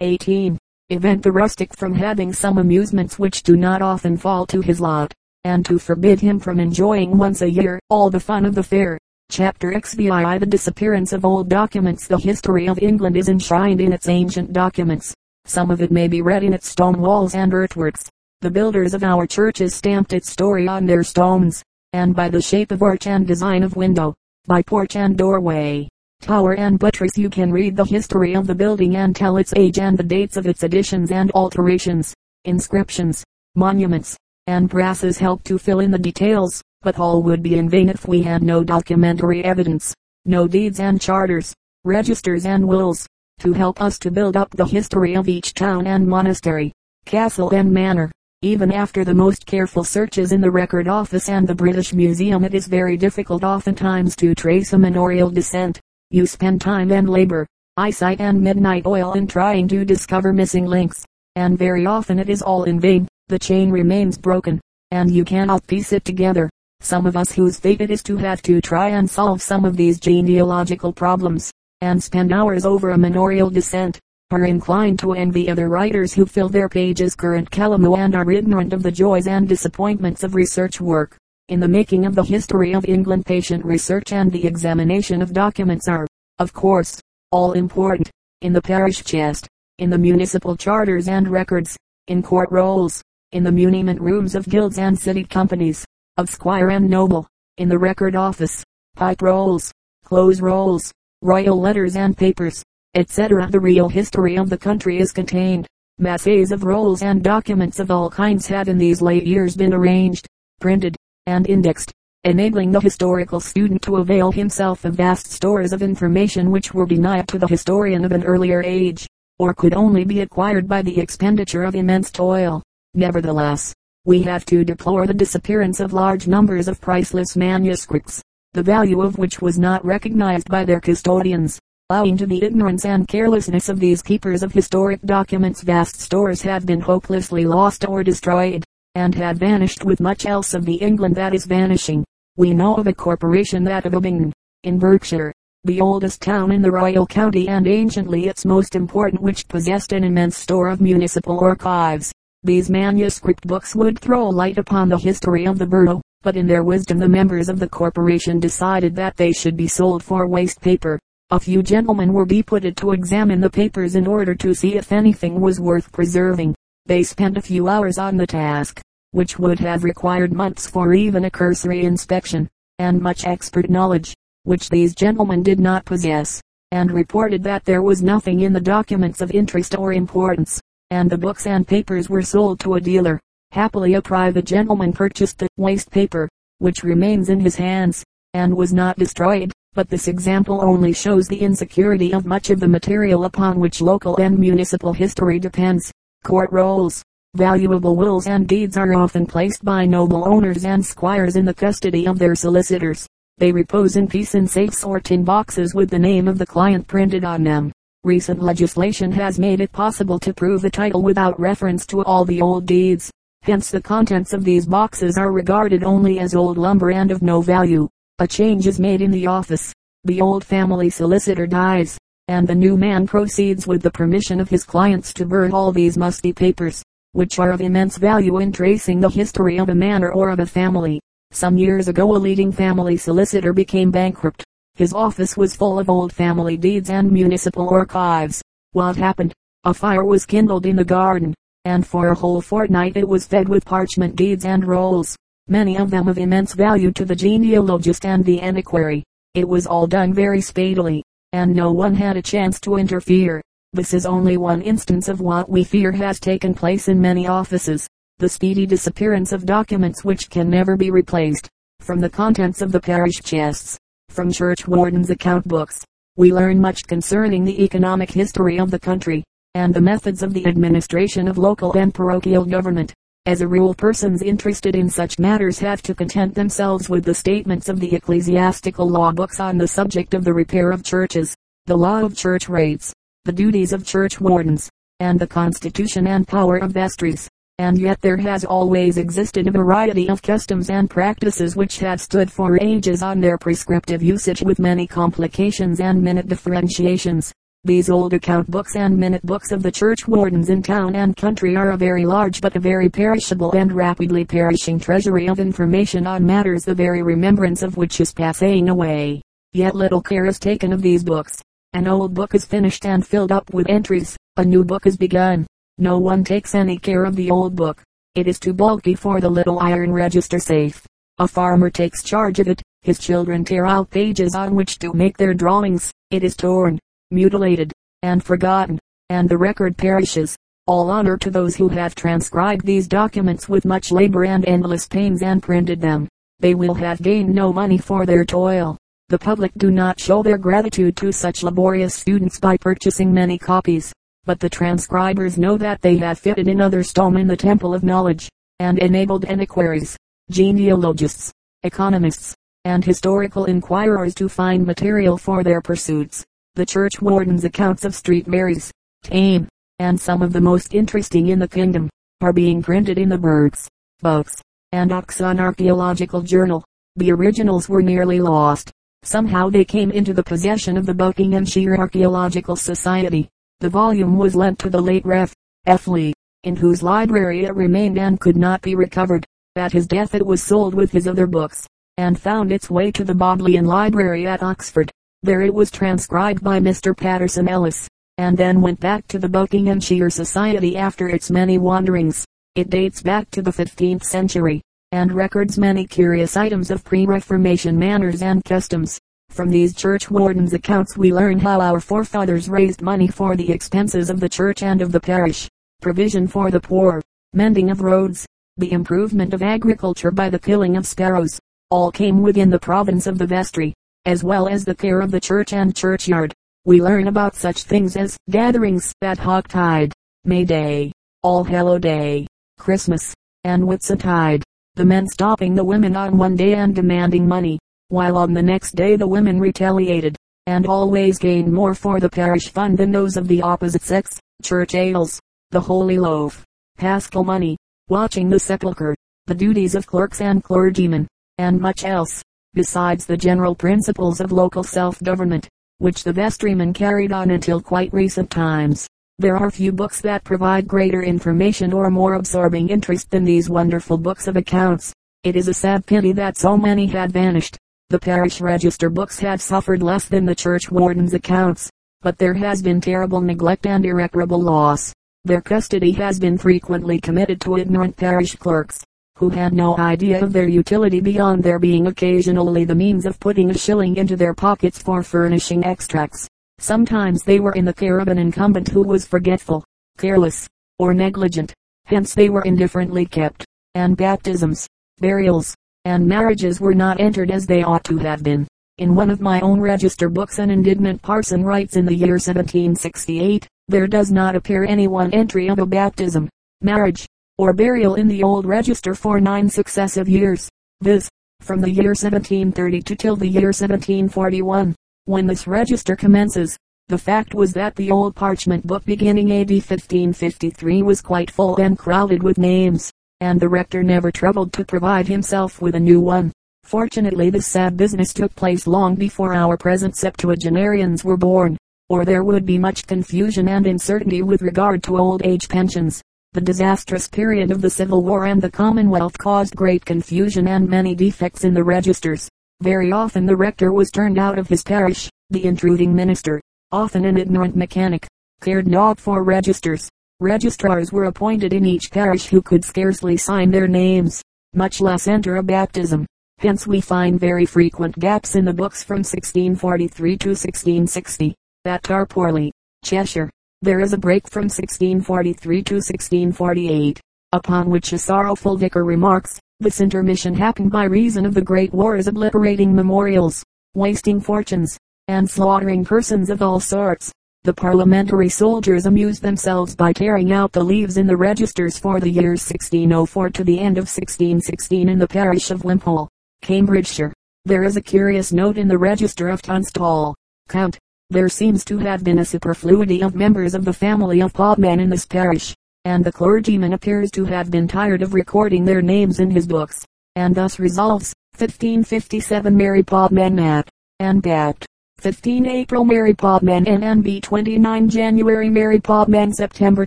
18. Event the rustic from having some amusements which do not often fall to his lot, and to forbid him from enjoying once a year all the fun of the fair. Chapter XVI The disappearance of old documents The history of England is enshrined in its ancient documents. Some of it may be read in its stone walls and earthworks. The builders of our churches stamped its story on their stones, and by the shape of arch and design of window, by porch and doorway, tower and buttress you can read the history of the building and tell its age and the dates of its additions and alterations. Inscriptions, monuments, and brasses help to fill in the details but all would be in vain if we had no documentary evidence, no deeds and charters, registers and wills, to help us to build up the history of each town and monastery, castle and manor. Even after the most careful searches in the Record Office and the British Museum it is very difficult oftentimes to trace a manorial descent. You spend time and labor, eyesight and midnight oil in trying to discover missing links, and very often it is all in vain. The chain remains broken, and you cannot piece it together. Some of us whose fate it is to have to try and solve some of these genealogical problems, and spend hours over a manorial descent, are inclined to envy other writers who fill their pages currente calamo and are ignorant of the joys and disappointments of research work. In the making of the history of England patient research and the examination of documents are, of course, all important. In the parish chest, in the municipal charters and records, in court rolls, in the muniment rooms of guilds and city companies, of squire and noble, in the record office, pipe rolls, close rolls, royal letters and papers, etc. The real history of the country is contained. Masses of rolls and documents of all kinds have in these late years been arranged, printed, and indexed, enabling the historical student to avail himself of vast stores of information which were denied to the historian of an earlier age, or could only be acquired by the expenditure of immense toil. Nevertheless, we have to deplore the disappearance of large numbers of priceless manuscripts, the value of which was not recognized by their custodians. Owing to the ignorance and carelessness of these keepers of historic documents vast stores have been hopelessly lost or destroyed, and had vanished with much else of the England that is vanishing. We know of a corporation that of Abingdon, in Berkshire, the oldest town in the royal county and anciently its most important which possessed an immense store of municipal archives. These manuscript books would throw light upon the history of the borough, but in their wisdom the members of the corporation decided that they should be sold for waste paper. A few gentlemen were deputed to examine the papers in order to see if anything was worth preserving. They spent a few hours on the task, which would have required months for even a cursory inspection, and much expert knowledge, which these gentlemen did not possess, and reported that there was nothing in the documents of interest or importance and the books and papers were sold to a dealer. Happily a private gentleman purchased the waste paper, which remains in his hands, and was not destroyed, but this example only shows the insecurity of much of the material upon which local and municipal history depends. Court rolls, valuable wills and deeds are often placed by noble owners and squires in the custody of their solicitors. They repose in peace in safes or tin boxes with the name of the client printed on them. Recent legislation has made it possible to prove the title without reference to all the old deeds. Hence the contents of these boxes are regarded only as old lumber and of no value. A change is made in the office. The old family solicitor dies, and the new man proceeds with the permission of his clients to burn all these musty papers, which are of immense value in tracing the history of a manor or of a family. Some years ago a leading family solicitor became bankrupt his office was full of old family deeds and municipal archives. What happened? A fire was kindled in the garden, and for a whole fortnight it was fed with parchment deeds and rolls, many of them of immense value to the genealogist and the antiquary. It was all done very speedily, and no one had a chance to interfere. This is only one instance of what we fear has taken place in many offices. The speedy disappearance of documents which can never be replaced, from the contents of the parish chests from churchwardens' account books, we learn much concerning the economic history of the country, and the methods of the administration of local and parochial government. As a rule persons interested in such matters have to content themselves with the statements of the ecclesiastical law books on the subject of the repair of churches, the law of church rates, the duties of church wardens, and the constitution and power of vestries and yet there has always existed a variety of customs and practices which have stood for ages on their prescriptive usage with many complications and minute differentiations. These old account books and minute books of the church wardens in town and country are a very large but a very perishable and rapidly perishing treasury of information on matters the very remembrance of which is passing away. Yet little care is taken of these books. An old book is finished and filled up with entries. A new book is begun. No one takes any care of the old book. It is too bulky for the little iron register safe. A farmer takes charge of it. His children tear out pages on which to make their drawings. It is torn mutilated, and forgotten, and the record perishes. All honor to those who have transcribed these documents with much labor and endless pains and printed them. They will have gained no money for their toil. The public do not show their gratitude to such laborious students by purchasing many copies, but the transcribers know that they have fitted another stone in the temple of knowledge, and enabled antiquaries, genealogists, economists, and historical inquirers to find material for their pursuits the church warden's accounts of street Marys, Thame, and some of the most interesting in the kingdom, are being printed in the Berks, Bucks, and Oxon Archaeological Journal. The originals were nearly lost. Somehow they came into the possession of the Buckinghamshire Archaeological Society. The volume was lent to the late Rev. F. Lee, in whose library it remained and could not be recovered. At his death it was sold with his other books, and found its way to the Bodleian Library at Oxford. There it was transcribed by Mr. Patterson Ellis, and then went back to the Buckinghamshire Society after its many wanderings. It dates back to the 15th century, and records many curious items of pre-Reformation manners and customs. From these church wardens' accounts we learn how our forefathers raised money for the expenses of the church and of the parish, provision for the poor, mending of roads, the improvement of agriculture by the killing of sparrows, all came within the province of the vestry as well as the care of the church and churchyard. We learn about such things as gatherings at Hocktide, May Day, All Hallow Day, Christmas, and Whitsuntide. The men stopping the women on one day and demanding money, while on the next day the women retaliated, and always gained more for the parish fund than those of the opposite sex. Church ales, the holy loaf, paschal money, watching the sepulchre, the duties of clerks and clergymen, and much else besides the general principles of local self-government, which the vestrymen carried on until quite recent times. There are few books that provide greater information or more absorbing interest than these wonderful books of accounts. It is a sad pity that so many had vanished. The parish register books have suffered less than the church warden's accounts, but there has been terrible neglect and irreparable loss. Their custody has been frequently committed to ignorant parish clerks, who had no idea of their utility beyond their being occasionally the means of putting a shilling into their pockets for furnishing extracts. Sometimes they were in the care of an incumbent who was forgetful, careless, or negligent. Hence they were indifferently kept, and baptisms, burials, and marriages were not entered as they ought to have been. In one of my own register books an indignant parson writes in the year 1768, there does not appear any one entry of a baptism, marriage, or burial in the old register for nine successive years, viz., from the year 1732 till the year 1741. When this register commences, the fact was that the old parchment book beginning AD 1553 was quite full and crowded with names, and the rector never troubled to provide himself with a new one. Fortunately this sad business took place long before our present septuagenarians were born, or there would be much confusion and uncertainty with regard to old age pensions. The disastrous period of the Civil War and the Commonwealth caused great confusion and many defects in the registers. Very often the rector was turned out of his parish. The intruding minister, often an ignorant mechanic, cared not for registers. Registrars were appointed in each parish who could scarcely sign their names, much less enter a baptism. Hence we find very frequent gaps in the books from 1643 to 1660. At Tarporley, Cheshire, there is a break from 1643 to 1648, upon which a sorrowful vicar remarks, this intermission happened by reason of the great wars obliterating memorials, wasting fortunes, and slaughtering persons of all sorts. The parliamentary soldiers amused themselves by tearing out the leaves in the registers for the years 1604 to the end of 1616 in the parish of Wimpole, Cambridgeshire. There is a curious note in the register of Tunstall, Kent, there seems to have been a superfluity of members of the family of Podman in this parish, and the clergyman appears to have been tired of recording their names in his books, and thus resolves, 1557 Mary Podman Mat, and Bat, 15 April Mary Podman NNB 29 January Mary Podman September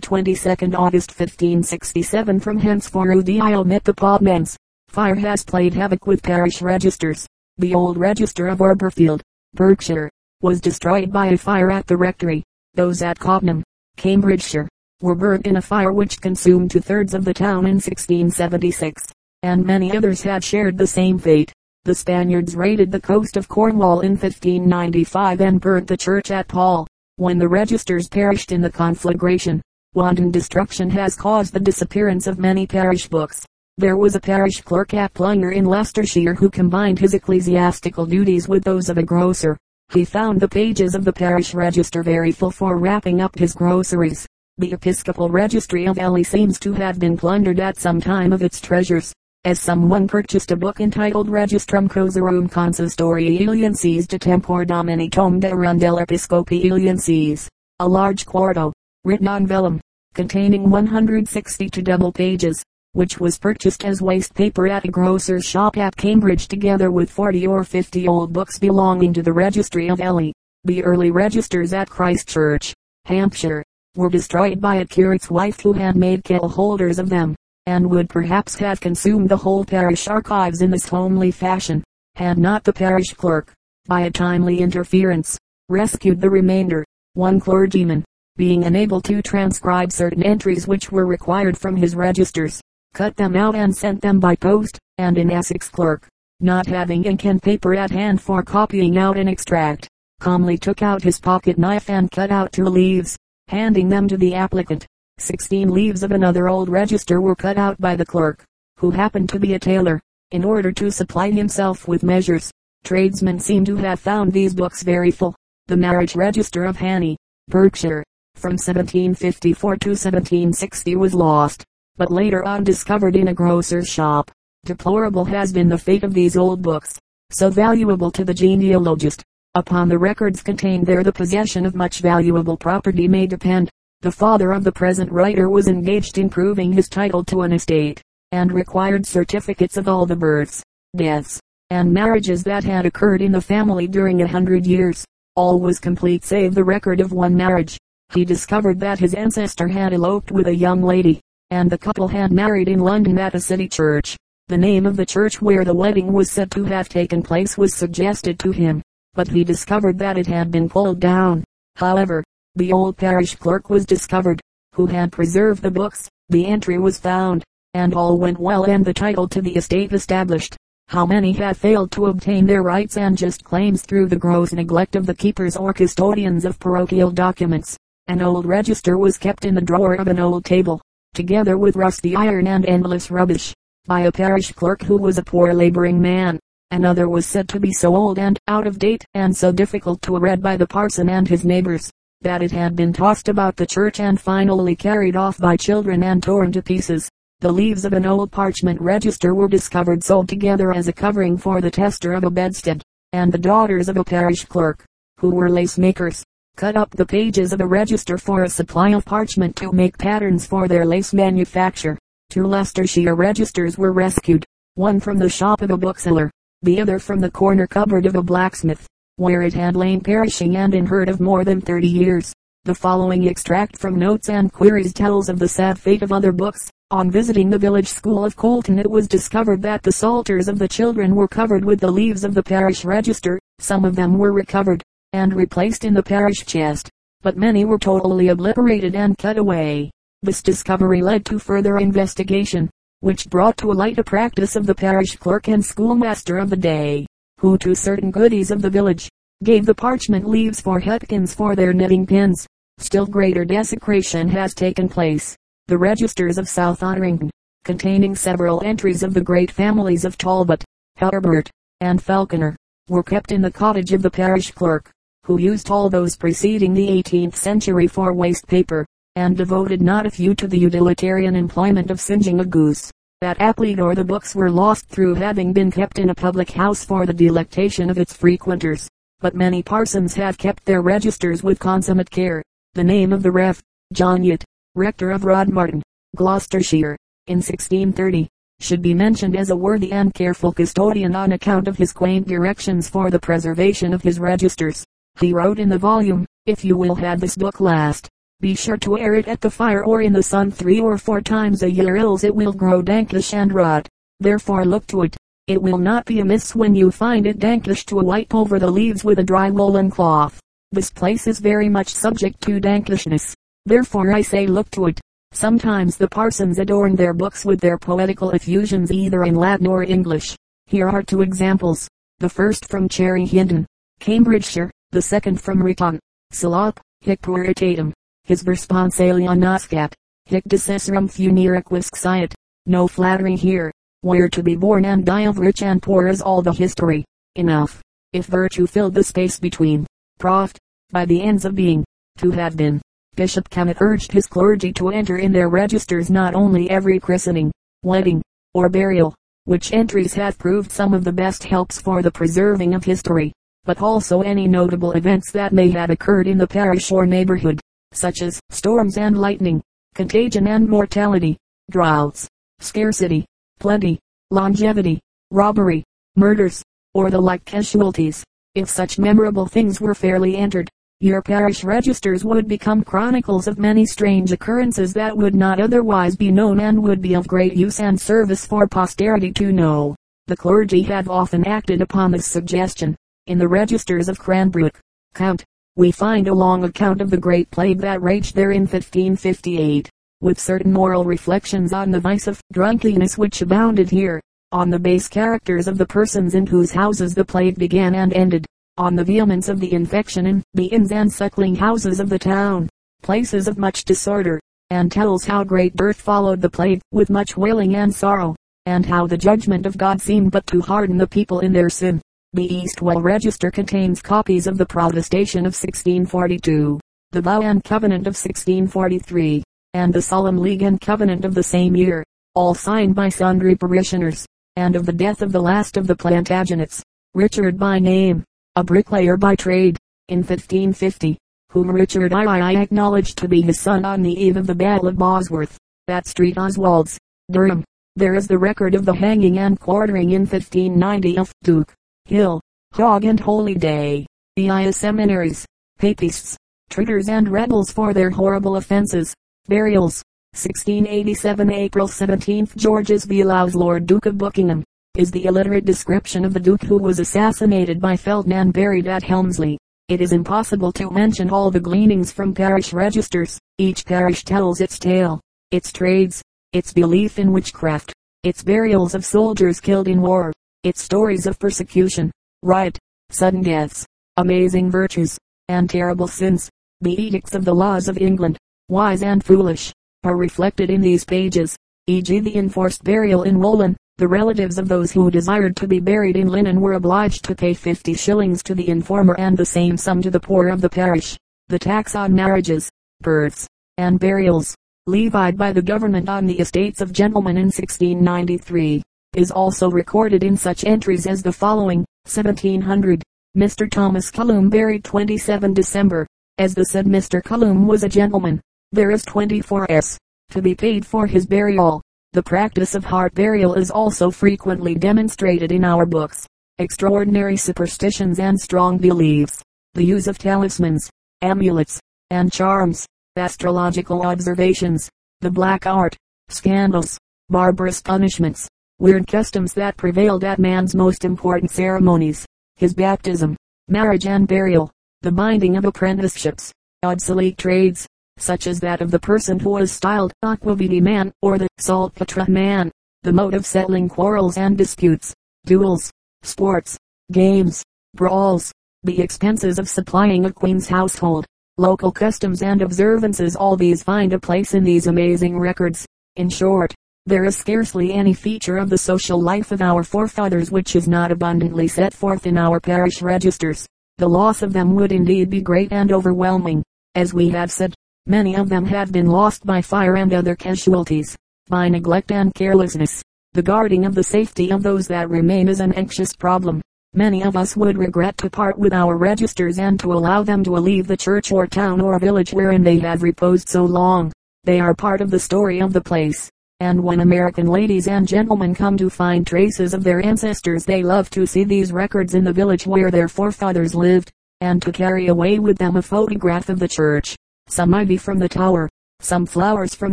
22 August 1567 From henceforth the I omit the Podmans. Fire has played havoc with parish registers. The old register of Arborfield, Berkshire, was destroyed by a fire at the rectory. Those at Cobham, Cambridgeshire, were burnt in a fire which consumed two thirds of the town in 1676, and many others had shared the same fate. The Spaniards raided the coast of Cornwall in 1595 and burnt the church at Paul. When the registers perished in the conflagration, wanton destruction has caused the disappearance of many parish books. There was a parish clerk at Plungar in Leicestershire who combined his ecclesiastical duties with those of a grocer. He found the pages of the parish register very full for wrapping up his groceries. The episcopal registry of Ely seems to have been plundered at some time of its treasures as someone purchased a book entitled Registrum Cosarum Consistorii Elienses de Tempor Domini Tome de Rundel Episcopi Elienses, a large quarto, written on vellum, containing 162 double pages, which was purchased as waste paper at a grocer's shop at Cambridge together with 40 or 50 old books belonging to the registry of Ely. The early registers at Christchurch, Hampshire, were destroyed by a curate's wife who had made kettle holders of them and would perhaps have consumed the whole parish archives in this homely fashion, had not the parish clerk, by a timely interference, rescued the remainder. One clergyman, being unable to transcribe certain entries which were required from his registers, cut them out and sent them by post, and an Essex clerk, not having ink and paper at hand for copying out an extract, calmly took out his pocket knife and cut out two leaves, handing them to the applicant. Sixteen leaves of another old register were cut out by the clerk, who happened to be a tailor, in order to supply himself with measures. Tradesmen seem to have found these books very full. The marriage register of Hanney, Berkshire, from 1754 to 1760 was lost, but later on discovered in a grocer's shop. Deplorable has been the fate of these old books, so valuable to the genealogist. Upon the records contained there the possession of much valuable property may depend. The father of the present writer was engaged in proving his title to an estate, and required certificates of all the births, deaths, and marriages that had occurred in the family during a hundred years. All was complete save the record of one marriage. He discovered that his ancestor had eloped with a young lady, and the couple had married in London at a city church. The name of the church where the wedding was said to have taken place was suggested to him, but he discovered that it had been pulled down. However, the old parish clerk was discovered, who had preserved the books. The entry was found, and all went well and the title to the estate established. How many have failed to obtain their rights and just claims through the gross neglect of the keepers or custodians of parochial documents. An old register was kept in the drawer of an old table, together with rusty iron and endless rubbish, by a parish clerk who was a poor laboring man. Another was said to be so old and out of date and so difficult to read by the parson and his neighbors, that it had been tossed about the church and finally carried off by children and torn to pieces. The leaves of an old parchment register were discovered sold together as a covering for the tester of a bedstead, and the daughters of a parish clerk, who were lace makers, cut up the pages of a register for a supply of parchment to make patterns for their lace manufacture. Two Leicestershire registers were rescued, one from the shop of a bookseller, the other from the corner cupboard of a blacksmith where it had lain perishing and unheard of more than 30 years. The following extract from Notes and Queries tells of the sad fate of other books. On visiting the village school of Colton it was discovered that the psalters of the children were covered with the leaves of the parish register. Some of them were recovered, and replaced in the parish chest, but many were totally obliterated and cut away. This discovery led to further investigation, which brought to light a practice of the parish clerk and schoolmaster of the day who to certain goodies of the village, gave the parchment leaves for hetkins for their knitting pins. Still greater desecration has taken place. The registers of South Otterington, containing several entries of the great families of Talbot, Herbert, and Falconer, were kept in the cottage of the parish clerk, who used all those preceding the 18th century for waste paper, and devoted not a few to the utilitarian employment of singeing a goose. At Appledore the books were lost through having been kept in a public house for the delectation of its frequenters. But many parsons have kept their registers with consummate care. The name of the Rev. John Yett, rector of Rodmarton, Gloucestershire, in 1630, should be mentioned as a worthy and careful custodian on account of his quaint directions for the preservation of his registers. He wrote in the volume, If you will have this book last, be sure to air it at the fire or in the sun three or four times a year else it will grow dankish and rot. Therefore look to it. It will not be amiss when you find it dankish to wipe over the leaves with a dry woolen cloth. This place is very much subject to dankishness. Therefore I say look to it. Sometimes the parsons adorn their books with their poetical effusions either in Latin or English. Here are two examples. The first from Cherry Hinton, Cambridgeshire, the second from Ryton, Salop, Hic Puritatum his responsalia nascat, hic decesserum funeriquis sciat. No flattery here, where to be born and die of rich and poor is all the history. Enough, if virtue filled the space between, proft, by the ends of being, to have been. Bishop Kennet urged his clergy to enter in their registers not only every christening, wedding, or burial, which entries have proved some of the best helps for the preserving of history, but also any notable events that may have occurred in the parish or neighborhood such as storms and lightning, contagion and mortality, droughts, scarcity, plenty, longevity, robbery, murders, or the like casualties. If such memorable things were fairly entered, your parish registers would become chronicles of many strange occurrences that would not otherwise be known and would be of great use and service for posterity to know. The clergy have often acted upon this suggestion. In the registers of Cranbrook, Kent, we find a long account of the great plague that raged there in 1558, with certain moral reflections on the vice of drunkenness which abounded here, on the base characters of the persons in whose houses the plague began and ended, on the vehemence of the infection in the inns and suckling houses of the town, places of much disorder, and tells how great dearth followed the plague, with much wailing and sorrow, and how the judgment of God seemed but to harden the people in their sin. The Eastwell Register contains copies of the Protestation of 1642, the Vow and Covenant of 1643, and the Solemn League and Covenant of the same year, all signed by sundry parishioners, and of the death of the last of the Plantagenets, Richard by name, a bricklayer by trade, in 1550, whom Richard II acknowledged to be his son on the eve of the Battle of Bosworth, that street Oswald's, Durham. There is the record of the hanging and quartering in 1590 of Duke Hill, Hog and Holy Day, the I.S. seminaries, papists, traitors and rebels for their horrible offences, burials. 1687 April 17 George's allows Lord Duke of Buckingham, is the illiterate description of the Duke who was assassinated by Felton and buried at Helmsley. It is impossible to mention all the gleanings from parish registers. Each parish tells its tale, its trades, its belief in witchcraft, its burials of soldiers killed in war, its stories of persecution, riot, sudden deaths, amazing virtues, and terrible sins. The edicts of the laws of England, wise and foolish, are reflected in these pages, e.g. the enforced burial in woolen. The relatives of those who desired to be buried in linen were obliged to pay 50 shillings to the informer and the same sum to the poor of the parish. The tax on marriages, births, and burials, levied by the government on the estates of gentlemen in 1693 is also recorded in such entries as the following. 1700. Mr. Thomas Cullum buried 27 December. As the said Mr. Cullum was a gentleman, there is 24s to be paid for his burial. The practice of heart burial is also frequently demonstrated in our books. Extraordinary superstitions and strong beliefs. The use of talismans, amulets, and charms. Astrological observations. The black art. Scandals. Barbarous punishments weird customs that prevailed at man's most important ceremonies, his baptism, marriage and burial, the binding of apprenticeships, obsolete trades, such as that of the person who was styled aquaviti man or the saltpetre man, the mode of settling quarrels and disputes, duels, sports, games, brawls, the expenses of supplying a queen's household, local customs and observances all these find a place in these amazing records. In short, there is scarcely any feature of the social life of our forefathers which is not abundantly set forth in our parish registers. The loss of them would indeed be great and overwhelming. As we have said, many of them have been lost by fire and other casualties, by neglect and carelessness. The guarding of the safety of those that remain is an anxious problem. Many of us would regret to part with our registers and to allow them to leave the church or town or village wherein they have reposed so long. They are part of the story of the place and when American ladies and gentlemen come to find traces of their ancestors they love to see these records in the village where their forefathers lived. and to carry away with them a photograph of the church, some ivy from the tower, some flowers from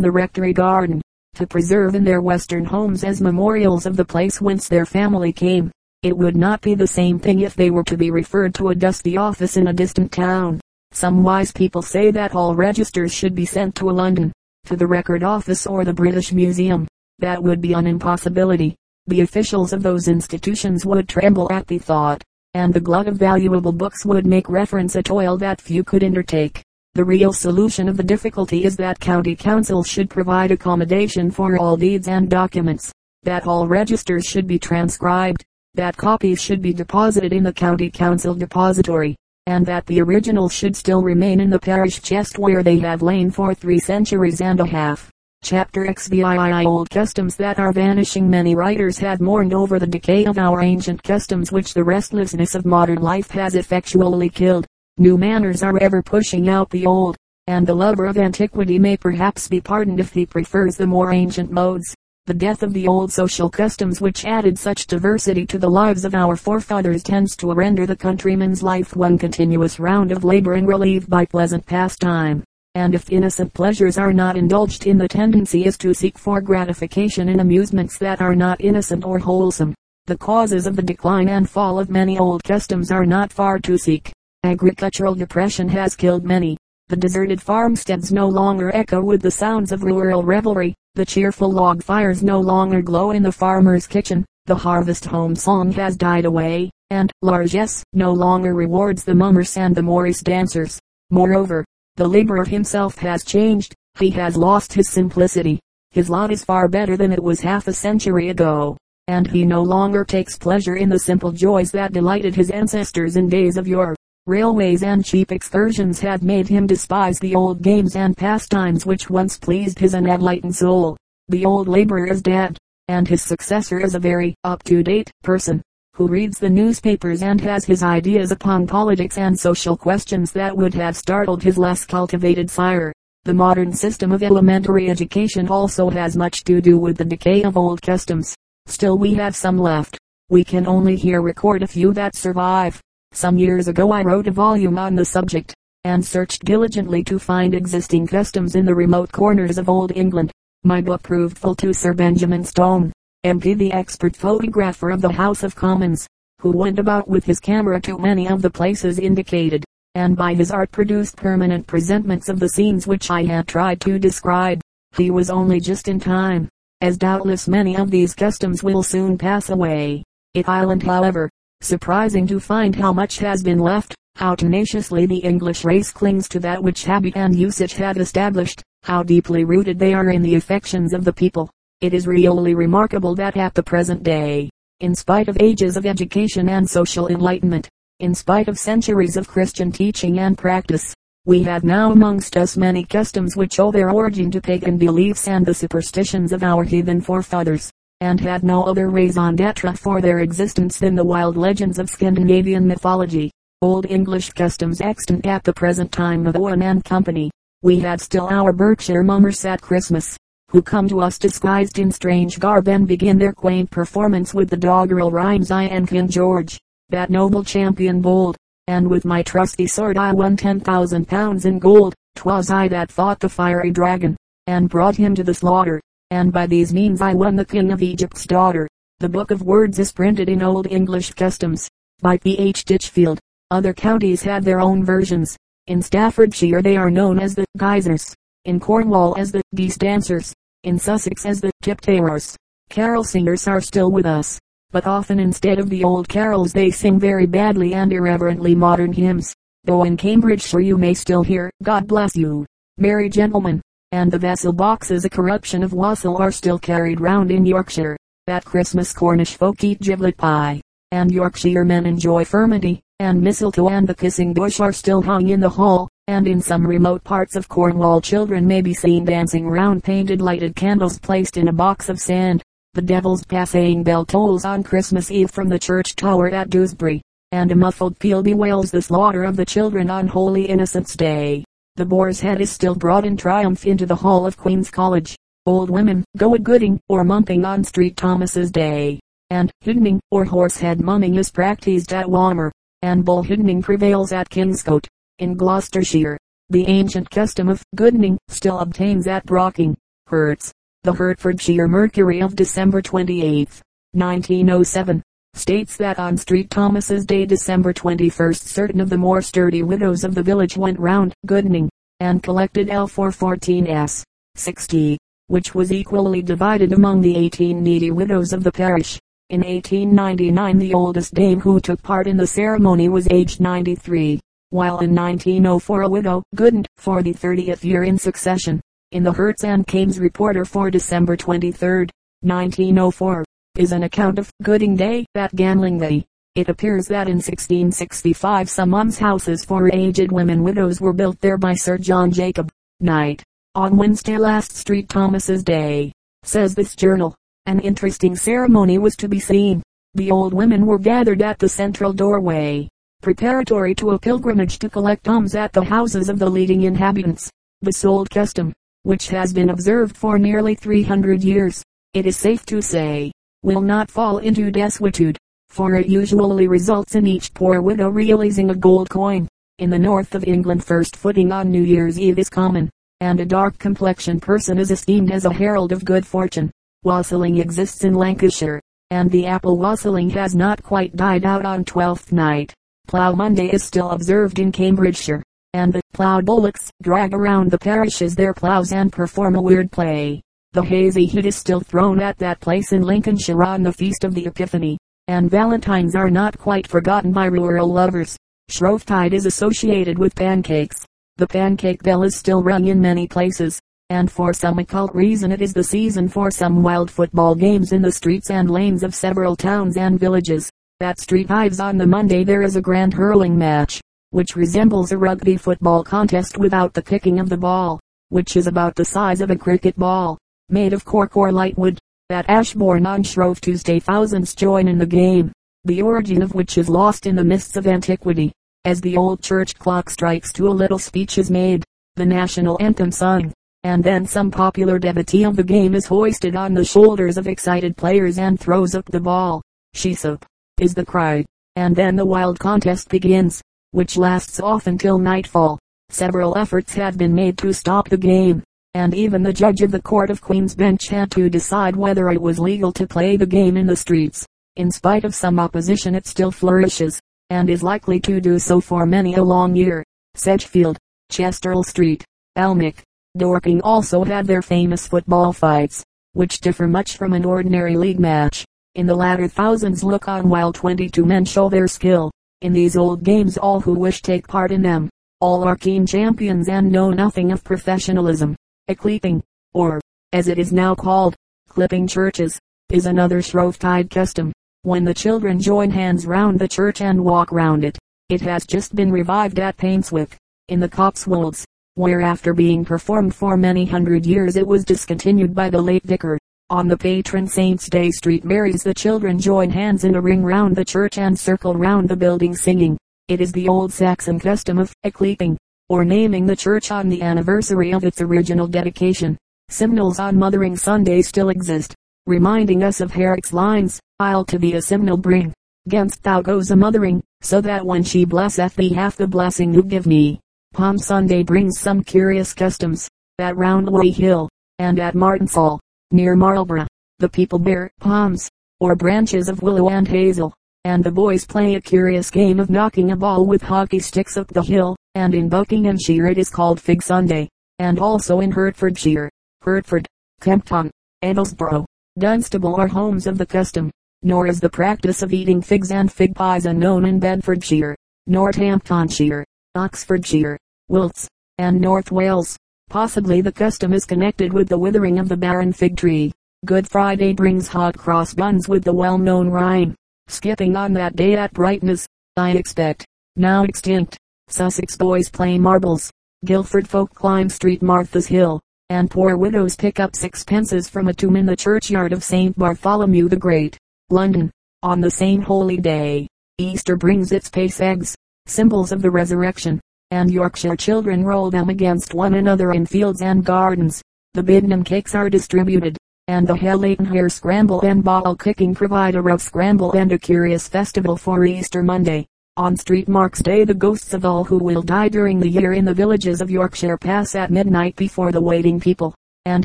the rectory garden, to preserve in their western homes as memorials of the place whence their family came. It would not be the same thing if they were to be referred to a dusty office in a distant town. Some wise people say that all registers should be sent to a London, to the Record Office or the British Museum. That would be an impossibility. The officials of those institutions would tremble at the thought, and the glut of valuable books would make reference a toil that few could undertake. The real solution of the difficulty is that county councils should provide accommodation for all deeds and documents, that all registers should be transcribed, that copies should be deposited in the county council depository, and that the originals should still remain in the parish chest where they have lain for three centuries and a half. Chapter XVI Old customs that are vanishing Many writers have mourned over the decay of our ancient customs which the restlessness of modern life has effectually killed. New manners are ever pushing out the old, and the lover of antiquity may perhaps be pardoned if he prefers the more ancient modes. The death of the old social customs which added such diversity to the lives of our forefathers tends to render the countryman's life one continuous round of labor and relieved by pleasant pastime. And if innocent pleasures are not indulged in the tendency is to seek for gratification in amusements that are not innocent or wholesome. The causes of the decline and fall of many old customs are not far to seek. Agricultural depression has killed many. The deserted farmsteads no longer echo with the sounds of rural revelry. The cheerful log fires no longer glow in the farmer's kitchen. The harvest home song has died away, and largesse no longer rewards the mummers and the morris dancers. Moreover, the laborer himself has changed. He has lost his simplicity. His lot is far better than it was half a century ago, and he no longer takes pleasure in the simple joys that delighted his ancestors in days of yore. Railways and cheap excursions had made him despise the old games and pastimes which once pleased his unenlightened soul. The old laborer is dead, and his successor is a very up-to-date person, who reads the newspapers and has his ideas upon politics and social questions that would have startled his less cultivated sire. The modern system of elementary education also has much to do with the decay of old customs. Still we have some left. We can only here record a few that survive. Some years ago I wrote a volume on the subject, and searched diligently to find existing customs in the remote corners of Old England. My book proved full to Sir Benjamin Stone, MP the expert photographer of the House of Commons, who went about with his camera to many of the places indicated, and by his art produced permanent presentments of the scenes which I had tried to describe. He was only just in time, as doubtless many of these customs will soon pass away. It island however, Surprising to find how much has been left, how tenaciously the English race clings to that which habit and usage have established, how deeply rooted they are in the affections of the people. It is really remarkable that at the present day, in spite of ages of education and social enlightenment, in spite of centuries of Christian teaching and practice, we have now amongst us many customs which owe their origin to pagan beliefs and the superstitions of our heathen forefathers and had no other raison d'etre for their existence than the wild legends of Scandinavian mythology. Old English customs extant at the present time of Owen and Company. We have still our Berkshire mummers at Christmas, who come to us disguised in strange garb and begin their quaint performance with the doggerel rhymes I and King George, that noble champion bold, and with my trusty sword I won ten thousand pounds in gold. 'Twas I that fought the fiery dragon, and brought him to the slaughter and by these means I won the king of Egypt's daughter. The Book of Words is printed in Old English Customs, by P. H. Ditchfield. Other counties have their own versions. In Staffordshire they are known as the Guisers, in Cornwall as the Geese Dancers, in Sussex as the Tiptayers. Carol singers are still with us, but often instead of the old carols they sing very badly and irreverently modern hymns. Though in Cambridgeshire you may still hear, God bless you, merry gentlemen, and the vessel boxes a corruption of wassail are still carried round in Yorkshire. At Christmas Cornish folk eat giblet pie, and Yorkshire men enjoy furmity, and mistletoe and the kissing bush are still hung in the hall, and in some remote parts of Cornwall children may be seen dancing round painted lighted candles placed in a box of sand. The devil's passing bell tolls on Christmas Eve from the church tower at Dewsbury, and a muffled peal bewails the slaughter of the children on Holy Innocents' Day. The boar's head is still brought in triumph into the hall of Queen's College. Old women go a gooding or mumping on St. Thomas's Day, and hiddening or horsehead mumming is practised at Walmer. and bull bullhiddening prevails at Kingscote, in Gloucestershire. The ancient custom of goodening still obtains at Brocking, Herts. The Hertfordshire Mercury of December 28, 1907, states that on Street Thomas's Day December 21st certain of the more sturdy widows of the village went round goodening, and collected L414s, 60, which was equally divided among the 18 needy widows of the parish. In 1899 the oldest dame who took part in the ceremony was aged 93 while in 1904 a widow, Goodened, for the 30th year in succession, in the Herts and Cambs Reporter for December 23, 1904, is an account of Gooding Day at Gamlingay. It appears that in 1665 some almshouses for aged women widows were built there by Sir John Jacob, Knight, on Wednesday last St. Thomas's Day, says this journal. An interesting ceremony was to be seen. The old women were gathered at the central doorway preparatory to a pilgrimage to collect alms at the houses of the leading inhabitants. This old custom, which has been observed for nearly 300 years, it is safe to say, will not fall into desuetude, for it usually results in each poor widow realizing a gold coin. In the north of England first footing on New Year's Eve is common, and a dark complexioned person is esteemed as a herald of good fortune. Wassailing exists in Lancashire, and the apple wassailing has not quite died out on Twelfth Night. Plough Monday is still observed in Cambridgeshire, and the plough bullocks drag around the parishes their ploughs and perform a weird play. The Haxey hood is still thrown at that place in Lincolnshire on the feast of the Epiphany, and Valentines are not quite forgotten by rural lovers. Shrovetide is associated with pancakes. The pancake bell is still rung in many places, and for some occult reason it is the season for some wild football games in the streets and lanes of several towns and villages. At Street Ives on the Monday there is a grand hurling match, which resembles a rugby football contest without the kicking of the ball, which is about the size of a cricket ball, made of cork or light wood. At Ashbourne on Shrove Tuesday thousands join in the game, the origin of which is lost in the mists of antiquity. As the old church clock strikes two a little speech is made, the national anthem sung, and then some popular devotee of the game is hoisted on the shoulders of excited players and throws up the ball. She's up is the cry. And then the wild contest begins, which lasts off until nightfall. Several efforts have been made to stop the game, and even the judge of the Court of Queen's Bench had to decide whether it was legal to play the game in the streets. In spite of some opposition it still flourishes, and is likely to do so for many a long year. Sedgefield, Chester-le-Street, Alnwick, Dorking also had their famous football fights, which differ much from an ordinary league match. In the latter thousands look on while 22 men show their skill. In these old games all who wish take part in them. All are keen champions and know nothing of professionalism. A cleeping, or, as it is now called, clipping churches, is another Shrovetide custom. When the children join hands round the church and walk round it, it has just been revived at Painswick, in the Cotswolds, where after being performed for many hundred years it was discontinued by the late vicar. On the patron saint's day street marys the children join hands in a ring round the church and circle round the building singing. It is the old Saxon custom of ecleeping, or naming the church on the anniversary of its original dedication. Simnels on Mothering Sunday still exist, reminding us of Herrick's lines, I'll to thee a simnel bring, gainst thou goes a mothering, so that when she blesseth thee half the blessing you give me. Palm Sunday brings some curious customs, at Roundway Hill, and at Martinsell near Marlborough. The people bear palms, or branches of willow and hazel, and the boys play a curious game of knocking a ball with hockey sticks up the hill, and in Buckinghamshire it is called Fig Sunday, and also in Hertfordshire, Hertford, Kempton, Edlesborough, Dunstable are homes of the custom, nor is the practice of eating figs and fig pies unknown in Bedfordshire, Northamptonshire, Oxfordshire, Wilts, and North Wales. Possibly the custom is connected with the withering of the barren fig tree. Good Friday brings hot cross buns with the well-known rhyme. Skipping on that day at brightness, I expect. Now extinct. Sussex boys play marbles. Guildford folk climb Street Martha's Hill, and poor widows pick up sixpences from a tomb in the churchyard of St. Bartholomew the Great. London, on the same holy day, Easter brings its pace eggs, symbols of the resurrection and Yorkshire children roll them against one another in fields and gardens. The Biddenden cakes are distributed, and the Hallaton hare scramble and ball kicking provide a rough scramble and a curious festival for Easter Monday. On Street Marks Day the ghosts of all who will die during the year in the villages of Yorkshire pass at midnight before the waiting people, and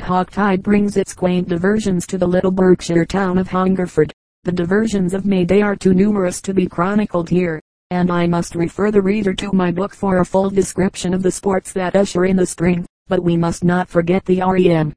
Hocktide brings its quaint diversions to the little Berkshire town of Hungerford. The diversions of May Day are too numerous to be chronicled here, and I must refer the reader to my book for a full description of the sports that usher in the spring. But we must not forget the REM